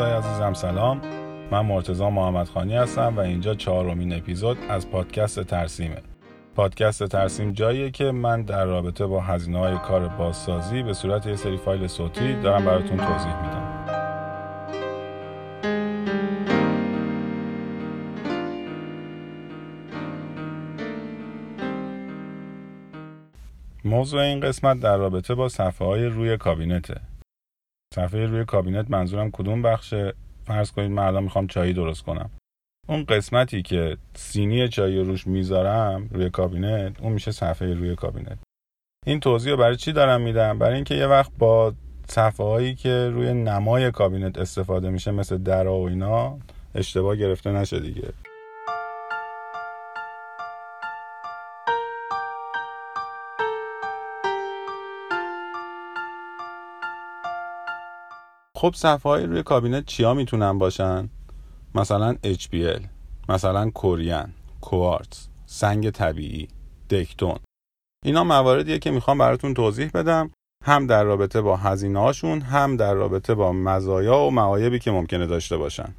دوستای عزیزم سلام. من مرتزا محمد خانی هستم و اینجا چهارمین اپیزود از پادکست ترسیمه. پادکست ترسیم جاییه که من در رابطه با هزینه های کار بازسازی به صورت یه سری فایل صوتی دارم براتون توضیح میدم. موضوع این قسمت در رابطه با صفحه های روی کابینته. صفحه روی کابینت منظورم کدوم بخشه؟ فرض کنید من الان می‌خوام چایی درست کنم. اون قسمتی که سینی چایی روش می‌ذارم روی کابینت اون میشه صفحه روی کابینت. این توضیح رو برای چی دارم میدم؟ برای اینکه یه وقت با صفحه هایی که روی نمای کابینت استفاده میشه مثل درا و اینا اشتباه گرفته نشه دیگه. خب صفحه های روی کابینت چیا می‌تونن باشن؟ مثلا HBL مثلا کورین کوارتز سنگ طبیعی دکتون اینا مواردیه که می‌خوام براتون توضیح بدم هم در رابطه با هزینه هم در رابطه با مزایا و معایبی که ممکنه داشته باشن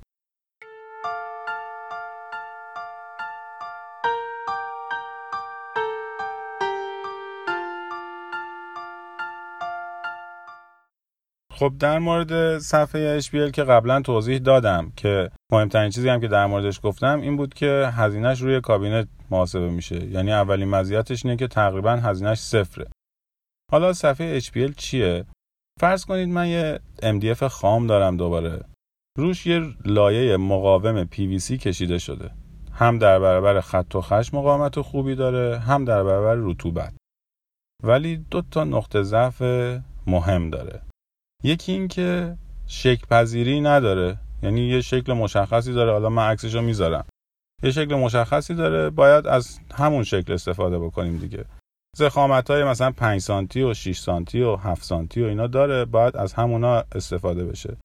خب در مورد صفحه HBL که قبلا توضیح دادم که مهمترین چیزی هم که در موردش گفتم این بود که هزینهش روی کابینت محاسبه میشه. یعنی اولین مزیتش اینه که تقریبا هزینهش صفره. حالا صفحه HBL چیه؟ فرض کنید من یه MDF خام دارم دوباره. روش یه لایه مقاوم PVC کشیده شده. هم در برابر خط و خش مقاومت خوبی داره هم در برابر رطوبت. ولی دو تا نقطه ضعف مهم داره. یکی این که شکل پذیری نداره. یعنی یه شکل مشخصی داره. حالا من عکسشو می‌ذارم. یه شکل مشخصی داره. باید از همون شکل استفاده بکنیم دیگه. زخامت های مثلا 5 سانتی و 6 سانتی و 7 سانتی و اینا داره. باید از همونا استفاده بشه.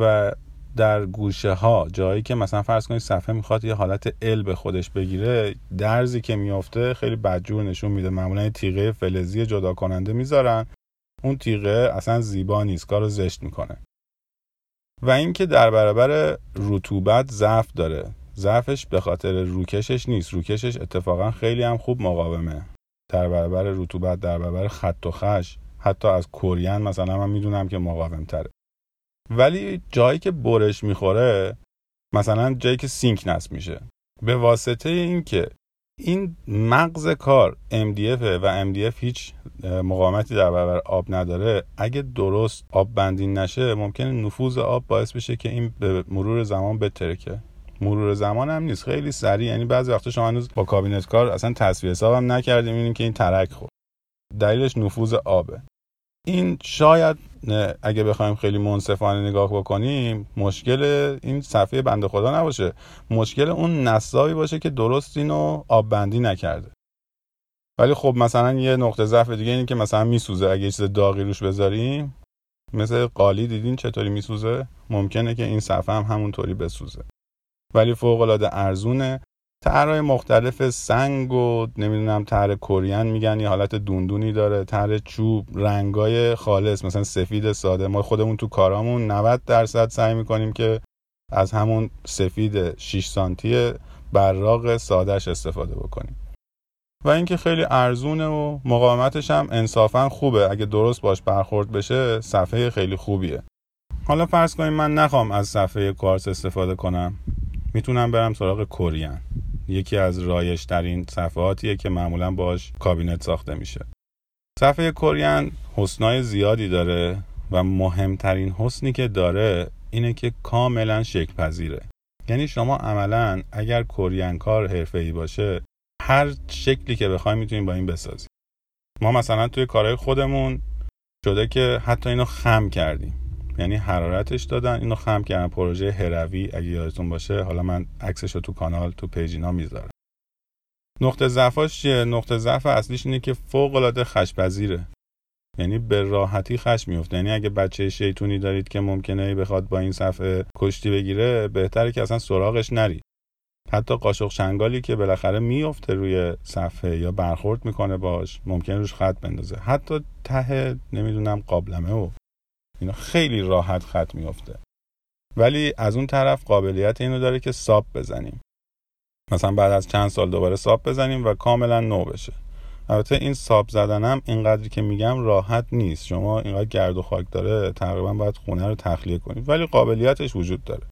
و در گوشه ها جایی که مثلا فرض کنید صفحه می‌خواد یه حالت ال به خودش بگیره درزی که میافته خیلی بدجور نشون میده. معمولا تیغه فلزی جدا کننده می‌ذارن. اون تیغه اصلا زیبا نیست کارو زشت می‌کنه. و اینکه در برابر رطوبت ضعف داره. ضعفش به خاطر روکشش نیست. روکشش اتفاقا خیلی هم خوب مقاومه. در برابر رطوبت در برابر خط و خش حتی از کورین مثلا من می‌دونم که مقاوم تره ولی جایی که برش می‌خوره مثلا جایی که سینک نصب میشه. به واسطه اینکه این مغز کار MDF و MDF هیچ مقاومتی در برابر آب نداره. اگه درست آب بندین نشه ممکنه نفوذ آب باعث بشه که این به مرور زمان بترکه مرور زمان هم نیست خیلی سریع. یعنی بعضی وقتا شما هنوز با کابینت کار اصلا تصویر حساب هم نکردیم این که این ترک خورد. دلیلش نفوذ آبه. این شاید اگه بخوایم خیلی منصفانه نگاه بکنیم مشکل این صفحه بنده خدا نباشه. مشکل اون نصابی باشه که درست اینو آب بندی نکرده. ولی خب مثلا یه نقطه ضعف دیگه اینه که مثلا میسوزه. اگه چیز داغی روش بذاریم مثل قالی دیدین چطوری میسوزه؟ ممکنه که این صفحه هم همونطوری بسوزه. ولی فوق العاده ارزونه. طرحهای مختلف سنگ و نمی‌دونم طرح کورین میگن یه حالت دوندونی داره. طرح چوب رنگای خالص مثلا سفید ساده. ما خودمون تو کارامون 90 درصد سعی می‌کنیم که از همون سفید 6 سانتی براق سادهش استفاده بکنیم. و اینکه خیلی ارزونه و مقاومتش هم انصافا خوبه. اگه درست باش برخورد بشه صفحه خیلی خوبیه. حالا فرض کنیم من نخوام از صفحه کارس استفاده کنم. می‌تونم برم سراغ کورین یکی از رایش ترین صفحاتیه که معمولا باش کابینت ساخته میشه. صفحه کورین حسنای زیادی داره و مهمترین حسنی که داره اینه که کاملا شکل پذیره یعنی شما عملا اگر کورین کار حرفه‌ای باشه هر شکلی که بخوایم می‌تونیم با این بسازیم ما مثلا توی کارهای خودمون شده که حتی اینو خم کردیم. یعنی حرارتش دادن. اینو خم کردن. پروژه هروی اگه یادتون باشه. حالا من عکسش رو تو کانال تو پیجینا می‌ذارم. نقطه ضعفاش چیه؟ نقطه ضعف اصلیش اینه که فوق العاده خشپذیره یعنی به راحتی خش میفته یعنی اگه بچه شیطونی دارید که ممکنه بخواد با این صفحه کشتی بگیره بهتره که اصلا سراغش نری. حتی قاشق شنگالی که بالاخره میفته روی صفحه یا برخورد می‌کنه باش ممکن روش خط بندازه. حتی ته نمی‌دونم قابلمه و اینا خیلی راحت خط میفته ولی از اون طرف قابلیت اینو داره که ساب بزنیم. مثلا بعد از چند سال دوباره ساب بزنیم و کاملا نو بشه. البته این ساب زدنم اینقدری که میگم راحت نیست. شما اینقدر گرد و خاک داره تقریبا باید خونه رو تخلیه کنید. ولی قابلیتش وجود داره.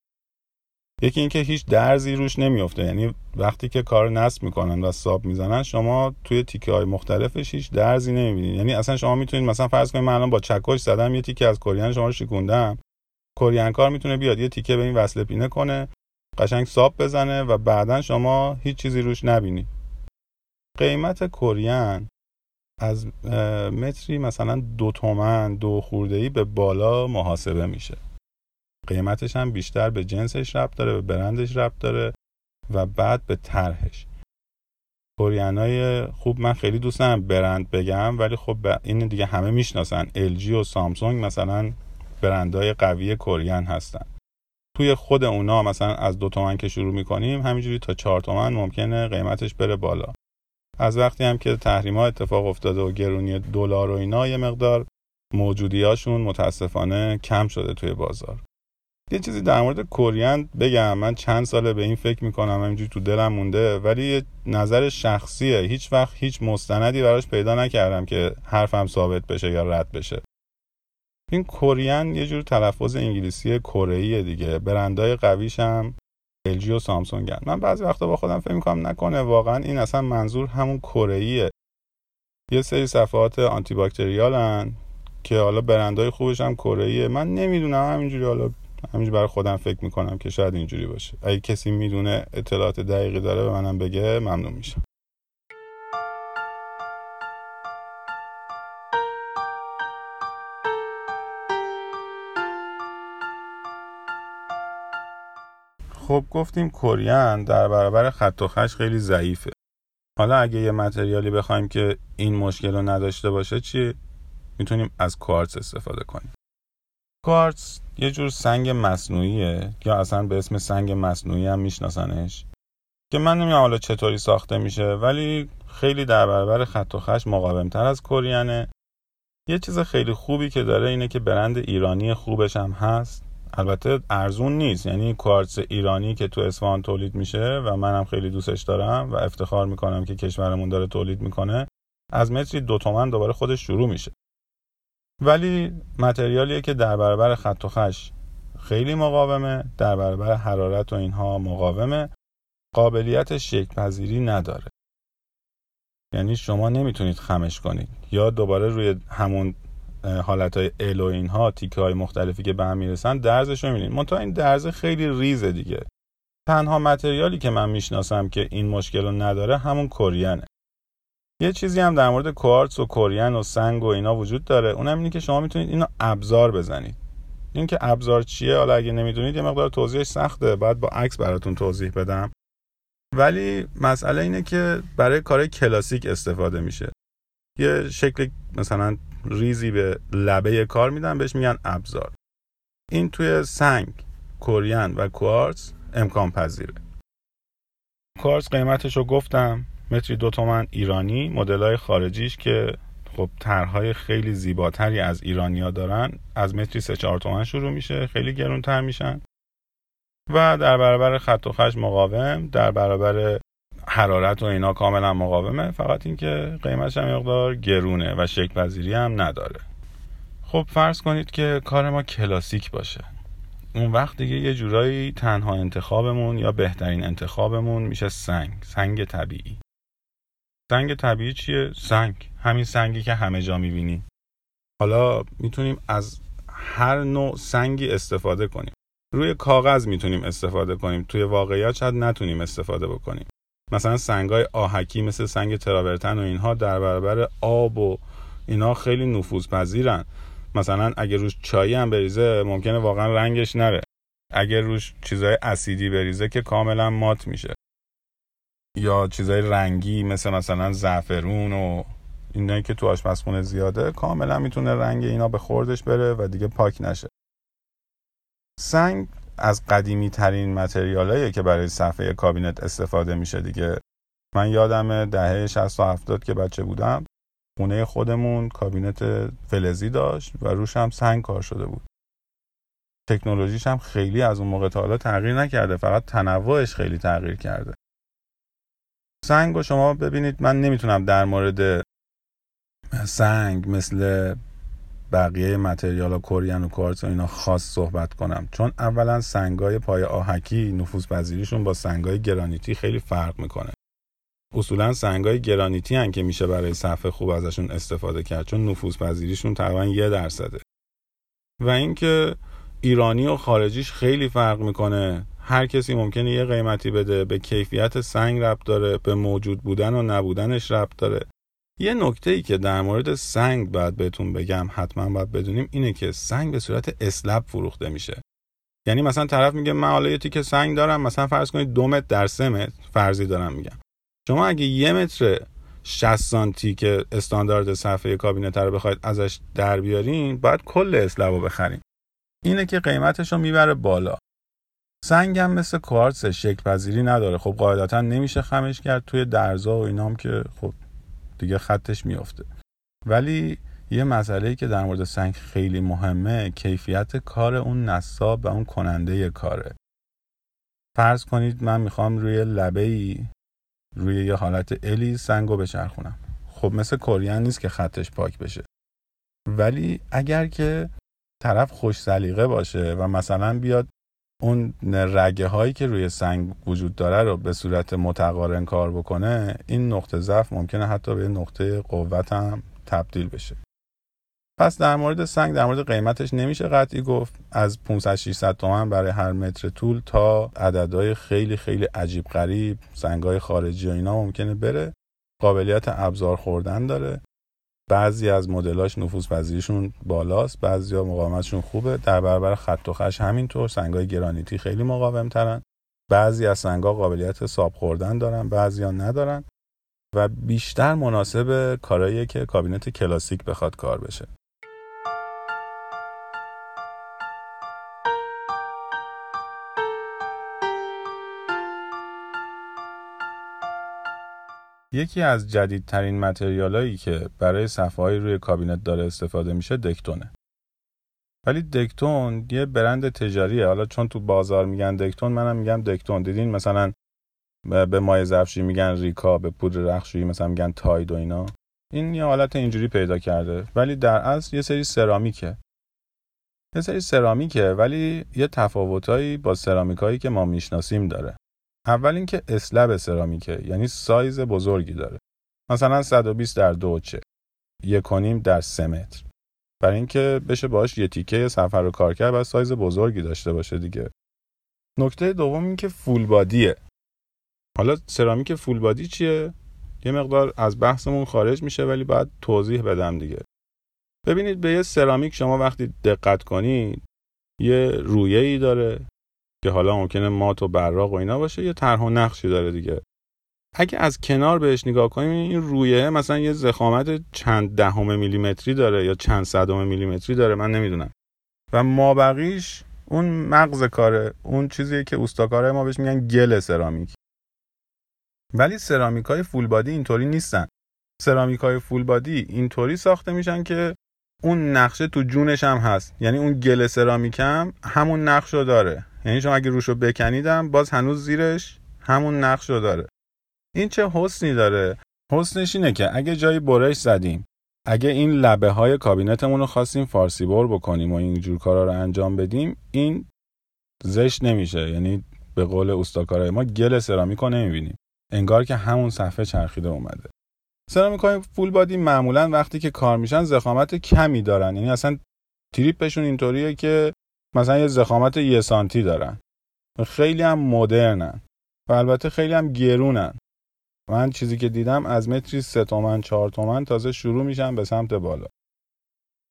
یکی اینکه هیچ درزی روش نمیفته یعنی وقتی که کار نصب می‌کنن و ساب می‌زنن شما توی تیکه های مختلفش هیچ درزی نمی‌بینید. یعنی اصلا شما می‌تونید مثلا فرض کنید من الان با چکش زدم یه تیکه از کریان شما رو شکوندم. کار می‌تونه بیاد یه تیکه به این وصله پینه کنه قشنگ ساب بزنه و بعدا شما هیچ چیزی روش نبینید. قیمت کریان از متری مثلا دو تومن دو خورده به بالا محاسبه میشه. قیمتش هم بیشتر به جنسش ربط داره به برندش ربط داره و بعد به طرحش. کوریانای خوب من خیلی دوست برند بگم ولی خب این دیگه همه می‌شناسن. LG و سامسونگ مثلا برندهای قوی کورین هستن. توی خود اونا مثلا از دو تومن که شروع می‌کنیم همینجوری تا چهار تومن ممکنه قیمتش بره بالا. از وقتی هم که تحریم ها اتفاق افتاده و گرونی دلار و اینا یه مقدار موجودیاشون متاسفانه کم شده توی بازار. یه چیزی در مورد کورین بگم. من چند ساله به این فکر می‌کنم همینجوری تو دلم مونده ولی یه نظر شخصیه. هیچ وقت هیچ مستندی براش پیدا نکردم که حرفم ثابت بشه یا رد بشه. این کورین یه جور تلفظ انگلیسی کره دیگه. برندهای قویش هم LG و سامسونگ هن. من بعضی وقتا با خودم فکر می‌کنم نکنه واقعا این اصلا منظور همون کره یه سری صفحات آنتی باکتریالن که حالا برندهای خوبش هم کره من نمی‌دونم همینجوری حالا همینجوری برای خودم فکر می‌کنم که شاید اینجوری باشه. اگه کسی می‌دونه اطلاعات دقیقی داره به منم بگه ممنون میشم. خب گفتیم کریان در برابر خط و خش خیلی ضعیفه. حالا اگه یه متریالی بخوایم که این مشکل رو نداشته باشه چی؟ می‌تونیم از کوارتز استفاده کنیم. کوارتز یه جور سنگ مصنوعیه؟ یا اصلا به اسم سنگ مصنوعی هم میشناسنش؟ که من نمی‌دونم حالا چطوری ساخته میشه ولی خیلی در برابر خط و خش مقاومتر از کریانه یه چیز خیلی خوبی که داره اینه که برند ایرانی خوبش هم هست. البته ارزون نیست. یعنی کوارتز ایرانی که تو اصفهان تولید میشه و منم خیلی دوستش دارم و افتخار می‌کنم که کشورمون داره تولید می‌کنه از متری دو تومن دوباره خودش شروع میشه. ولی متریالیه که در برابر خط و خش خیلی مقاومه در برابر حرارت و اینها مقاومه. قابلیت شکل پذیری نداره. یعنی شما نمی‌تونید خمش کنید. یا دوباره روی همون حالت های ال و اینها تیکه های مختلفی که به هم می‌رسن درزش رو می‌بینید. منتها این درز خیلی ریزه دیگه. تنها متریالی که من می‌شناسم که این مشکل رو نداره همون کورینه یه چیزی هم در مورد کوارتز و کورین و سنگ و اینا وجود داره. اونم اینه که شما می‌تونید اینو ابزار بزنید. این که ابزار چیه حالا اگه نمی‌دونید یه مقدار توضیحش سخته. باید با عکس براتون توضیح بدم. ولی مسئله اینه که برای کار کلاسیک استفاده میشه. یه شکل مثلا ریزی به لبه کار میدن بهش میگن ابزار. این توی سنگ کورین و کوارتز امکان پذیره کوارتز قیمتش رو گفتم. متری دو تومن ایرانی مدل خارجیش که خب طرحهای خیلی زیباتری از ایرانیا دارن از متری سه چهار تومن شروع میشه خیلی گرونتر میشن. و در برابر خط و خش مقاوم در برابر حرارت و اینا کاملا مقاومه فقط اینکه قیمتش هم مقدار گرونه و شکل پذیری هم نداره. خب فرض کنید که کار ما کلاسیک باشه. اون وقت دیگه یه جورایی تنها انتخابمون یا بهترین انتخابمون میشه سنگ سنگ طبیعی. سنگ طبیعی چیه؟ سنگ همین سنگی که همه جا می‌بینی. حالا می‌تونیم از هر نوع سنگی استفاده کنیم. روی کاغذ می‌تونیم استفاده کنیم. توی واقعیت شاید نتونیم استفاده بکنیم. مثلا سنگای آهکی مثل سنگ تراورتن و اینها در برابر آب و اینا خیلی نفوذ پذیرن مثلا اگه روش چایی هم بریزه ممکنه واقعا رنگش نره. اگه روش چیزای اسیدی بریزه که کاملا مات میشه. یا چیزای رنگی مثل مثلا زعفرون و اینایی که تو آشپزخونه زیاده کاملا می‌تونه رنگ اینا به خوردش بره و دیگه پاک نشه. سنگ از قدیمی ترین متریالاییه که برای صفحه کابینت استفاده میشه دیگه. من یادم دهه 60 و 70 که بچه بودم خونه خودمون کابینت فلزی داشت و روش هم سنگ کار شده بود. تکنولوژیش هم خیلی از اون موقع تا حالا تغییر نکرده فقط تنوعش خیلی تغییر کرده. سنگ و شما ببینید من نمی‌تونم در مورد سنگ مثل بقیه متریال ها کورین و کوارتز و اینا خاص صحبت کنم. چون اولا سنگای پای آهکی نفوذ پذیریشون با سنگای گرانیتی خیلی فرق می‌کنه. اصولا سنگای گرانیتی هن که میشه برای صفحه خوب ازشون استفاده کرد چون نفوذ پذیریشون تقریبا یه درصده. و اینکه ایرانی و خارجیش خیلی فرق می‌کنه هر کسی ممکنه یه قیمتی بده به کیفیت سنگ ربط داره به موجود بودن و نبودنش ربط داره. یه نکته ای که در مورد سنگ باید بهتون بگم حتما باید بدونیم اینه که سنگ به صورت اسلب فروخته میشه. یعنی مثلا طرف میگه من حالا یه تیکه سنگ دارم مثلا فرض کنید دو متر در سه متر فرضی دارم میگم. شما اگه یه متر 60 سانتی که استاندارد صفحه کابینت رو بخواید ازش در بیارین باید کل اسلب رو بخرین. اینه که قیمتش رو می‌بره بالا. سنگ هم مثل کوارتز شکل پذیری نداره. خب قاعدتا نمیشه خمش کرد توی درزا و اینام که خب دیگه خطش میافته. ولی یه مسئله که در مورد سنگ خیلی مهمه کیفیت کار اون نصاب و اون کننده کاره. فرض کنید من می‌خوام روی لبه ای روی یه حالت الی سنگو بچرخونم. خب مثل کورین نیست که خطش پاک بشه. ولی اگر که طرف خوش سلیقه باشه و مثلا بیاد اون رگه هایی که روی سنگ وجود داره رو به صورت متقارن کار بکنه این نقطه ضعف ممکنه حتی به نقطه قوت هم تبدیل بشه. پس در مورد سنگ در مورد قیمتش نمیشه قطعی گفت. از 500 600 تومن برای هر متر طول تا عددهای خیلی خیلی عجیب غریب سنگای خارجی و اینا ممکنه بره. قابلیت ابزار خوردن داره. بعضی از مدلاش نفوذ پذیریشون بالاست بعضیا مقاومتشون خوبه. در برابر خط و خش همینطور سنگای گرانیتی خیلی مقاوم ترن بعضی از سنگا قابلیت ساب خوردن دارن بعضیا ندارن. و بیشتر مناسب کارایی که کابینت کلاسیک بخواد کار بشه. یکی از جدیدترین متریالایی که برای صفحه روی کابینت داره استفاده میشه دکتونه. ولی دکتون یه برند تجاریه. حالا چون تو بازار میگن دکتون منم میگم دکتون. دیدین مثلا به مای زفشی میگن ریکا به پودر رخشویی مثلا میگن تاید و اینا. این یه حالت اینجوری پیدا کرده. ولی در اصل یه سری سرامیکه. یه سری سرامیکه ولی یه تفاوتایی با سرامیکایی که ما می‌شناسیم داره. اول اینکه اسلب سرامیکه یعنی سایز بزرگی داره. مثلا 120 در دو چه. یک در سه متر. برای اینکه بشه باش یه تیکه سفر رو کار کرد و سایز بزرگی داشته باشه دیگه. نکته دوم این که فول بادیه حالا سرامیک فول بادی چیه؟ یه مقدار از بحثمون خارج میشه ولی باید توضیح بدم دیگه. ببینید به یه سرامیک شما وقتی دقت کنید یه رویه ای داره. که حالا ممکنه مات و براق و اینا باشه یه طرح و نقشی داره دیگه. اگه از کنار بهش نگاه کنیم این رویه مثلا یه زخامت چند دهم میلیمتری داره یا چند صدم میلیمتری داره من نمی‌دونم. و مابقیش اون مغز کاره اون چیزیه که اوستاکاره ما بهش میگن گل سرامیک. ولی سرامیک های فول بادی اینطوری نیستن. سرامیک های فول بادی اینطوری ساخته میشن که اون نقشه تو جونش هم هست. یعنی اون گل سرامیک هم همون نقش رو داره. یعنی شما اگه روشو بکنیدم باز هنوز زیرش همون نقش رو داره. این چه حسنی داره؟ حسنش اینه که اگه جایی برش زدیم اگه این لبه های کابینتمون رو خواستیم فارسی بر بکنیم و اینجور کارا رو انجام بدیم این زشت نمیشه. یعنی به قول استاکارای ما گل سرامیک رو نمی‌بینیم. انگار که همون صفحه چرخیده اومده. سرامیک های فول بادی معمولا وقتی که کار میشن زخامت کمی دارن. یعنی اصلا تریپشون اینطوریه که مثلا یه زخامت یه سانتی دارن. خیلی هم مدرنن. و البته خیلی هم گرونن. من چیزی که دیدم از متری سه تومن چهار تومن تازه شروع میشن به سمت بالا.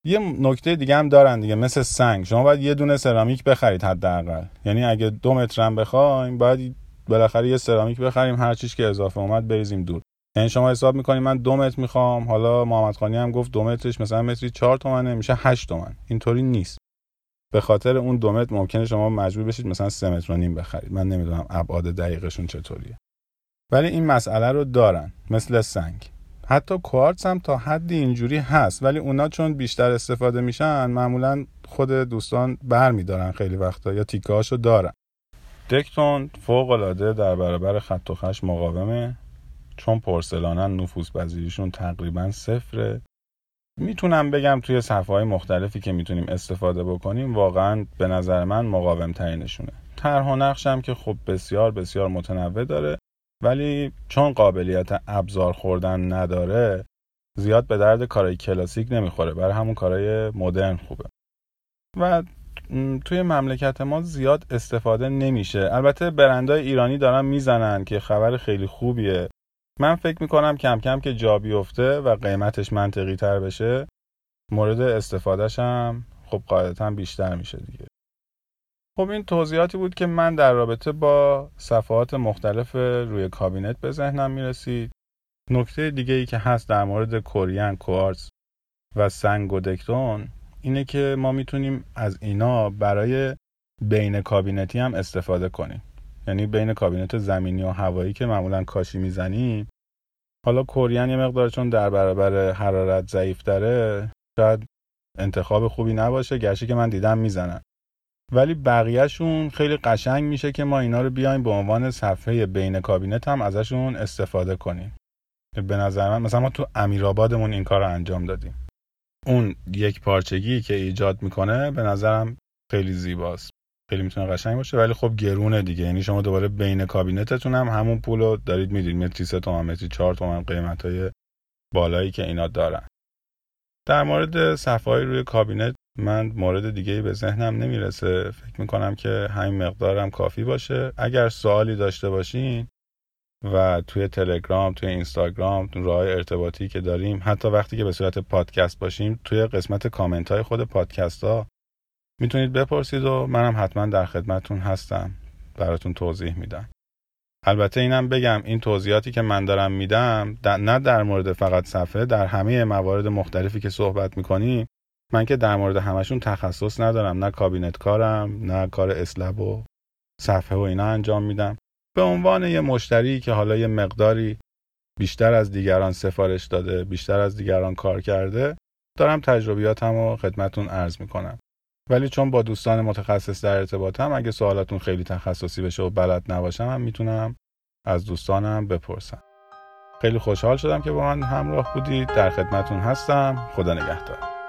یه نکته دیگه هم دارن دیگه مثل سنگ. شما باید یه دونه سرامیک بخرید حداقل. یعنی اگه دو متر هم بخوایم باید بالاخره یه سرامیک بخریم هر چیز که اضافه اومد بریزیم دور. یعنی شما حساب می‌کنید من دو متر می‌خوام حالا محمد خانی هم گفت دو مترش مثلا متری چهار تومنه میشه هشت تومن. اینطوری نیست. به خاطر اون دو متر ممکنه شما مجبور بشید مثلا سه متر و نیم بخرید. من نمی‌دونم ابعاد دقیقشون چطوریه. ولی این مسئله رو دارن مثل سنگ. حتی کوارتز هم تا حدی اینجوری هست ولی اونا چون بیشتر استفاده میشن معمولا خود دوستان بر میدارن خیلی وقتا یا تیکه هاشو دارن. دکتون فوق العاده در برابر خط و خش مقاومه چون پرسلانن نفوذ پذیریشون تقریبا صفره. می‌تونم بگم توی صفحه های مختلفی که می‌تونیم استفاده بکنیم واقعا به نظر من مقاوم ترینشونه طرح و نقشم که خب بسیار بسیار متنوع داره ولی چون قابلیت ابزار خوردن نداره زیاد به درد کارهای کلاسیک نمی‌خوره. برای همون کارهای مدرن خوبه. و توی مملکت ما زیاد استفاده نمیشه. البته برندهای ایرانی دارن می‌زنن که خبر خیلی خوبیه. من فکر می‌کنم کم کم که جا بیفته و قیمتش منطقی تر بشه مورد استفادهش هم خب قاعدتا بیشتر میشه دیگه. خب این توضیحاتی بود که من در رابطه با صفحات مختلف روی کابینت به ذهنم می‌رسید. نکته دیگه ای که هست در مورد کورین کوارتز و سنگ و دکتون اینه که ما می‌تونیم از اینا برای بین کابینتی هم استفاده کنیم. یعنی بین کابینت زمینی و هوایی که معمولا کاشی می‌زنیم حالا کورین یه مقدار چون در برابر حرارت ضعیف داره شاید انتخاب خوبی نباشه گرچه که من دیدم می‌زنن. ولی بقیهشون خیلی قشنگ میشه که ما اینا رو بیایم به عنوان صفحه بین کابینت هم ازشون استفاده کنیم. به نظر من مثلا ما تو امیرآبادمون این کار رو انجام دادیم. اون یک پارچگی که ایجاد می‌کنه به نظرم خیلی زیباست. خیلی می‌تونه قشنگ باشه ولی خب گرونه دیگه. یعنی شما دوباره بین کابینتتون هم همون پولو دارید می‌دید. متری سه تومن متری چهار تومن قیمت های بالایی که اینا دارن. در مورد صفحه روی کابینت من مورد دیگه به ذهنم نمی‌رسه. فکر می‌کنم که همین مقدارم کافی باشه. اگر سوالی داشته باشین و توی تلگرام توی اینستاگرام تو راه ارتباطی که داریم حتی وقتی که به صورت پادکست باشیم توی قسمت کامنت های خود پادکست ها می‌تونید بپرسید و منم حتما در خدمتون هستم. براتون توضیح میدم. البته اینم بگم این توضیحاتی که من دارم میدم نه در مورد فقط صفحه در همه موارد مختلفی که صحبت می‌کنیم من که در مورد همشون تخصص ندارم. نه کابینت کارم نه کار اسلب و صفحه و اینا انجام میدم. به عنوان یه مشتری که حالا یه مقداری بیشتر از دیگران سفارش داده بیشتر از دیگران کار کرده دارم تجربیاتم رو خدمتون عرض می‌کنم. ولی چون با دوستان متخصص در ارتباطم اگه سوالاتون خیلی تخصصی بشه و بلد نباشم هم می‌تونم از دوستانم بپرسم. خیلی خوشحال شدم که با من همراه بودید. در خدمتون هستم. خدا نگهدار.